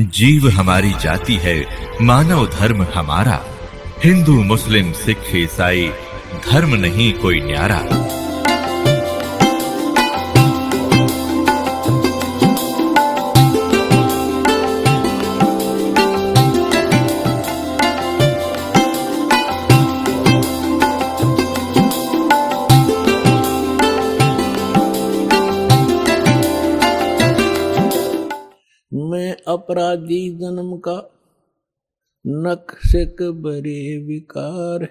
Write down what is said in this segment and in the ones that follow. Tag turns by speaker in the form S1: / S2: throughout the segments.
S1: जीव हमारी जाति है, मानव धर्म हमारा। हिंदू, मुस्लिम, सिख, ईसाई, धर्म नहीं कोई न्यारा।
S2: अपराधी जन्म का नक से बरे विकार।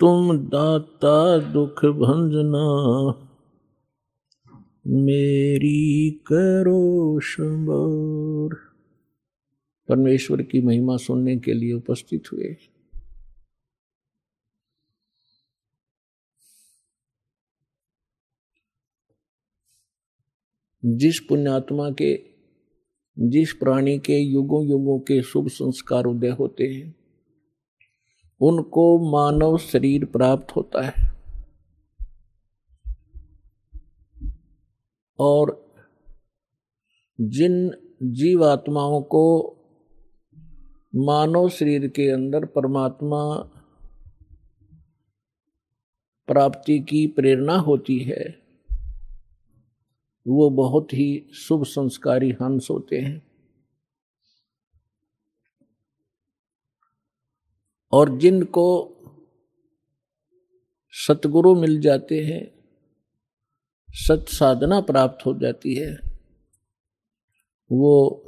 S2: तुम दाता दुख भंजना, मेरी करो शंबर परमेश्वर की महिमा सुनने के लिए उपस्थित हुए। जिस पुण्यात्मा के, जिस प्राणी के युगों युगों के शुभ संस्कार उदय होते हैं, उनको मानव शरीर प्राप्त होता है। और जिन जीवात्माओं को मानव शरीर के अंदर परमात्मा प्राप्ति की प्रेरणा होती है वो बहुत ही शुभ संस्कारी हंस होते हैं। और जिनको सतगुरु मिल जाते हैं, सत साधना प्राप्त हो जाती है, वो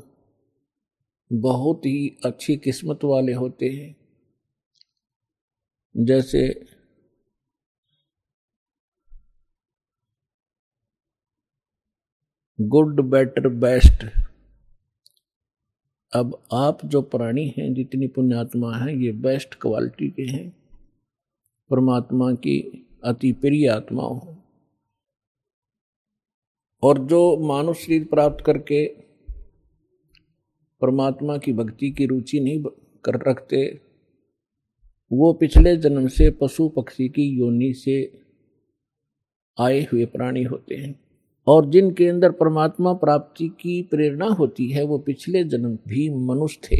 S2: बहुत ही अच्छी किस्मत वाले होते हैं। जैसे गुड, बेटर, बेस्ट। अब आप जो प्राणी हैं, जितनी पुण्यात्मा हैं, ये बेस्ट क्वालिटी के हैं। परमात्मा की अति प्रिय आत्मा हो और जो मानव शरीर प्राप्त करके परमात्मा की भक्ति की रुचि नहीं कर रखते, वो पिछले जन्म से पशु पक्षी की योनि से आए हुए प्राणी होते हैं। और जिनके अंदर परमात्मा प्राप्ति की प्रेरणा होती है, वो पिछले जन्म भी मनुष्य थे।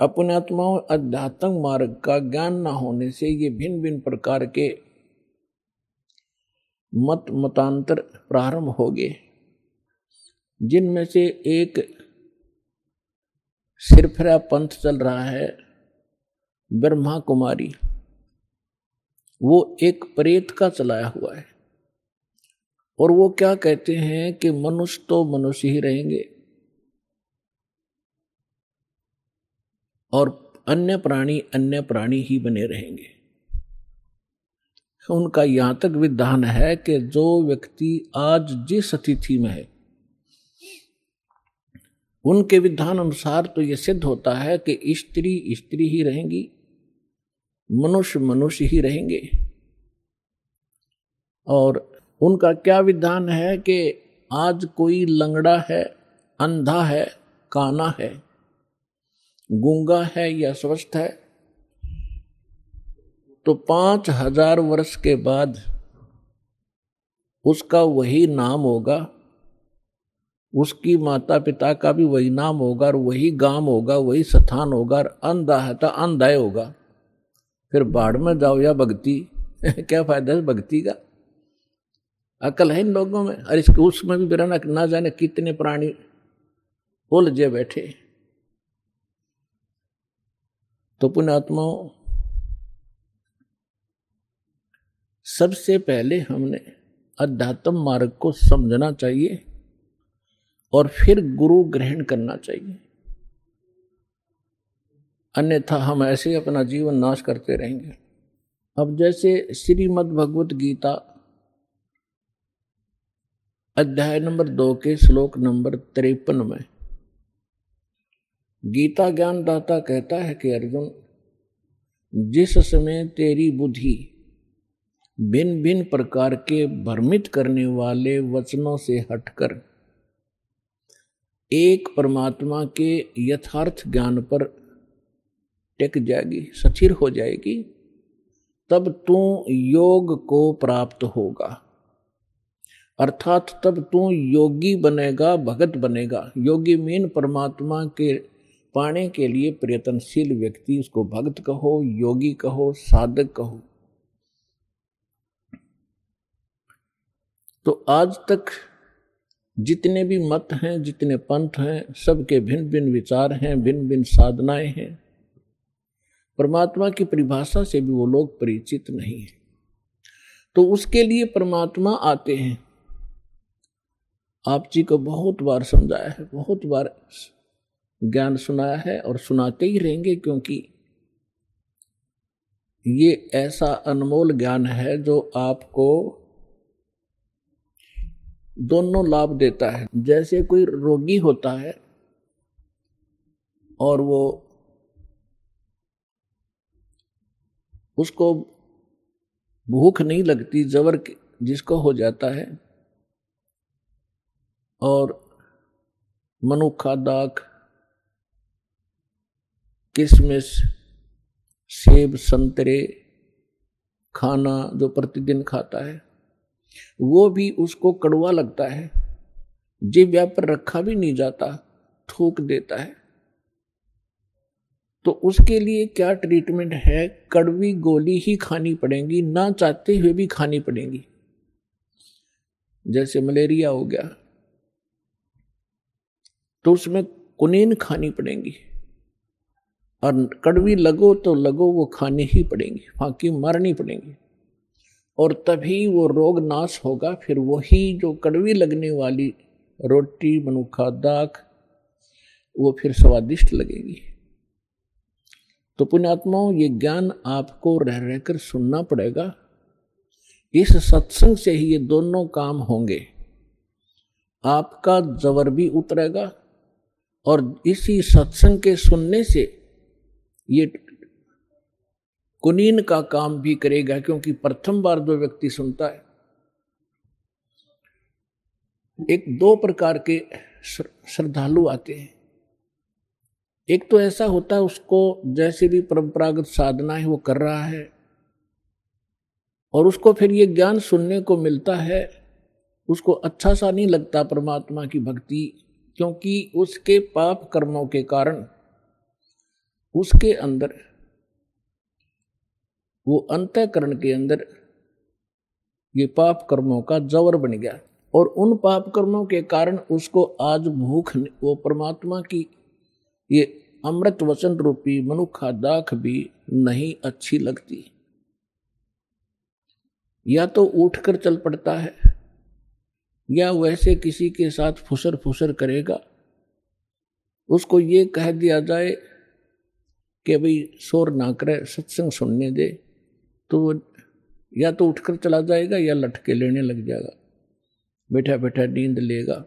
S2: अपने आत्माओं अध्यात्म मार्ग का ज्ञान न होने से ये भिन्न भिन्न प्रकार के मत मतांतर प्रारंभ हो गए। जिनमें से एक सिरफरा पंथ चल रहा है, ब्रह्मा कुमारी। वो एक प्रेत का चलाया हुआ है। और वो क्या कहते हैं कि मनुष्य तो मनुष्य ही रहेंगे। और अन्य प्राणी अन्य प्राणी ही बने रहेंगे। उनका यहाँ तक विधान है कि जो व्यक्ति आज जिस अतिथि में है, उनके विधान अनुसार तो यह सिद्ध होता है कि स्त्री स्त्री ही रहेंगी, मनुष्य मनुष्य ही रहेंगे। और उनका क्या विधान है कि आज कोई लंगड़ा है, अंधा है, काना है? गूँगा है या स्वस्थ है? तो पाँच हज़ार वर्ष के बाद उसका वही नाम होगा, उसकी माता पिता का भी वही नाम होगा, और वही गाँव होगा, वही स्थान होगा, और अंधा है तो अंधाय होगा। फिर बाढ़ में जाओ या भक्ति, क्या फ़ायदा है भक्ति का? अकल है इन लोगों में। और इसके उसमें भी बिराना ना जाने कितने प्राणी उलझे बैठे तो पुण्यात्माओं सबसे पहले हमने अध्यात्म मार्ग को समझना चाहिए और फिर गुरु ग्रहण करना चाहिए। अन्यथा हम ऐसे अपना जीवन नाश करते रहेंगे। अब जैसे श्रीमद् भगवत गीता अध्याय नंबर दो के श्लोक नंबर तिरपन में गीता ज्ञानदाता कहता है कि अर्जुन, जिस समय तेरी बुद्धि भिन्न भिन्न प्रकार के भ्रमित करने वाले वचनों से हटकर एक परमात्मा के यथार्थ ज्ञान पर टिक जाएगी सचिर हो जाएगी, तब तू योग को प्राप्त होगा। अर्थात तब तू योगी बनेगा, भगत बनेगा। योगी मीन परमात्मा के पाने के लिए प्रयत्नशील व्यक्ति। उसको भक्त कहो, योगी कहो, साधक कहो। तो आज तक जितने भी मत हैं, जितने पंथ हैं, सबके भिन्न भिन्न विचार हैं भिन्न भिन्न साधनाएँ हैं। परमात्मा की परिभाषा से भी वो लोग परिचित नहीं है। तो उसके लिए परमात्मा आते हैं। आप जी को बहुत बार समझाया है, बहुत बार ज्ञान सुनाया है और सुनाते ही रहेंगे क्योंकि ये ऐसा अनमोल ज्ञान है जो आपको दोनों लाभ देता है। जैसे कोई रोगी होता है और वो उसको भूख नहीं लगती, जबर जिसको हो जाता है और मनुखा दाख किशमिश सेब, संतरे खाना जो प्रतिदिन खाता है, वो भी उसको कड़वा लगता है। जिव्या पर रखा भी नहीं जाता, थूक देता है। तो उसके लिए क्या ट्रीटमेंट है? कड़वी गोली ही खानी पड़ेगी, ना चाहते हुए भी खानी पड़ेगी। जैसे मलेरिया हो गया तो उसमें कुनेन खानी पड़ेंगी। और कड़वी लगो तो लगो, वो खानी ही पड़ेंगी, बाकी मारनी पड़ेंगी। और तभी वो रोग नाश होगा, फिर वही जो कड़वी लगने वाली रोटी, मनुखा दाख, वो फिर स्वादिष्ट लगेगी। तो पुण्यात्माओं, ये ज्ञान आपको रह रहकर सुनना पड़ेगा। इस सत्संग से ही ये दोनों काम होंगे। आपका जवर भी उतरेगा और इसी सत्संग के सुनने से ये कुनीन का काम भी करेगा, क्योंकि प्रथम बार जो व्यक्ति सुनता है। एक दो प्रकार के श्रद्धालु आते हैं। एक तो ऐसा होता है, उसको जैसे भी परंपरागत साधना है वो कर रहा है, और उसको फिर ये ज्ञान सुनने को मिलता है, उसको अच्छा सा नहीं लगता परमात्मा की भक्ति क्योंकि उसके पाप कर्मों के कारण उसके अंदर, वो अंतकरण के अंदर ये पाप कर्मों का जवर बन गया। और उन पाप कर्मों के कारण उसको आज भूख, वो परमात्मा की ये अमृत वचन रूपी मनुखा दाख भी नहीं अच्छी लगती। या तो उठकर चल पड़ता है या वैसे किसी के साथ फुसर फुसर करेगा? उसको ये कह दिया जाए कि भाई, शोर ना करे, सत्संग सुनने दे तो वो या तो उठकर चला जाएगा या लटके लेने लग जाएगा। बैठा बैठा नींद लेगा।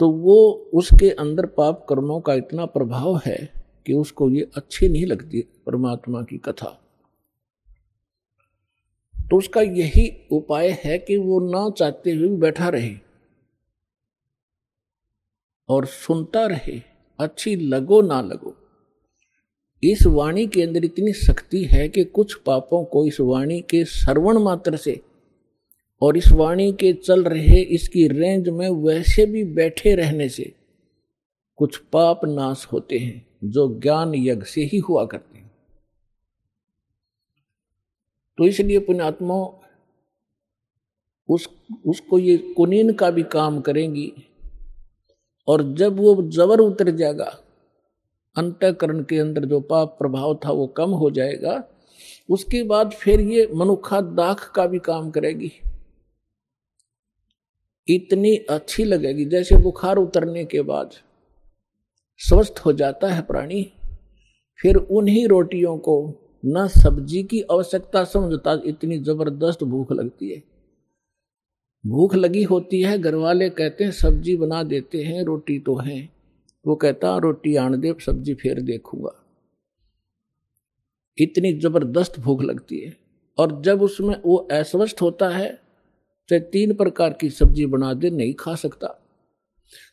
S2: तो वो उसके अंदर पाप कर्मों का इतना प्रभाव है कि उसको ये अच्छी नहीं लगती परमात्मा की कथा। तो उसका यही उपाय है कि वो ना चाहते हुए बैठा रहे और सुनता रहे, अच्छी लगो ना लगो। इस वाणी के अंदर इतनी शक्ति है कि कुछ पापों को इस वाणी के श्रवण मात्र से और इस वाणी के चल रहे इसकी रेंज में वैसे भी बैठे रहने से कुछ पाप नाश होते हैं जो ज्ञान यज्ञ से ही हुआ करते हैं। तो इसलिए पुण्यात्मा उस, उसको ये कुनीन का भी काम करेंगी। और जब वो जबर उतर जाएगा, अंतकरण के अंदर जो पाप प्रभाव था वो कम हो जाएगा, उसके बाद फिर ये मनुखा दाख का भी काम करेगी। इतनी अच्छी लगेगी, जैसे बुखार उतरने के बाद स्वस्थ हो जाता है प्राणी, फिर उन्हीं रोटियों को न सब्ज़ी की आवश्यकता समझता इतनी ज़बरदस्त भूख लगती है। भूख लगी होती है घर वाले कहते हैं, सब्ज़ी बना देते हैं, रोटी तो है। वो कहता, रोटी आन दे, सब्ज़ी फिर देखूँगा। इतनी ज़बरदस्त भूख लगती है। और जब उसमें वो अस्वस्थ होता है तो तीन प्रकार की सब्ज़ी बना दे, नहीं खा सकता।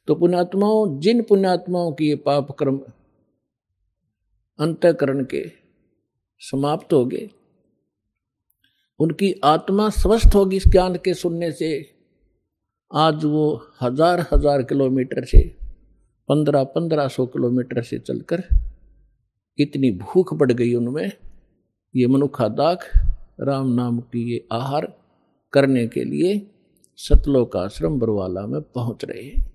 S2: तो पुण्यात्माओं, जिन पुण्यात्माओं की ये पाप कर्म अंतकरण के समाप्त हो गए। उनकी आत्मा स्वस्थ होगी इस ज्ञान के सुनने से। आज वो हज़ार हज़ार किलोमीटर से, पंद्रह पंद्रह सौ किलोमीटर से चलकर इतनी भूख बढ़ गई उनमें। ये मनुखादाक राम नाम की ये आहार करने के लिए सतलोक आश्रम बरवाला में पहुँच रहे हैं।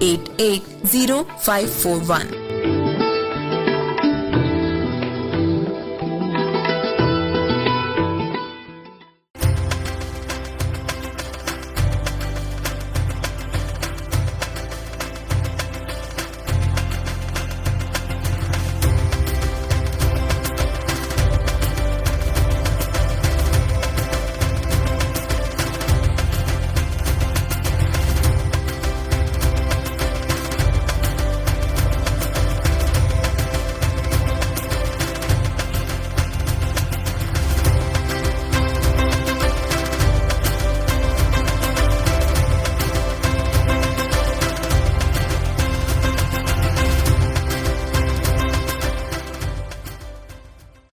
S3: 880541.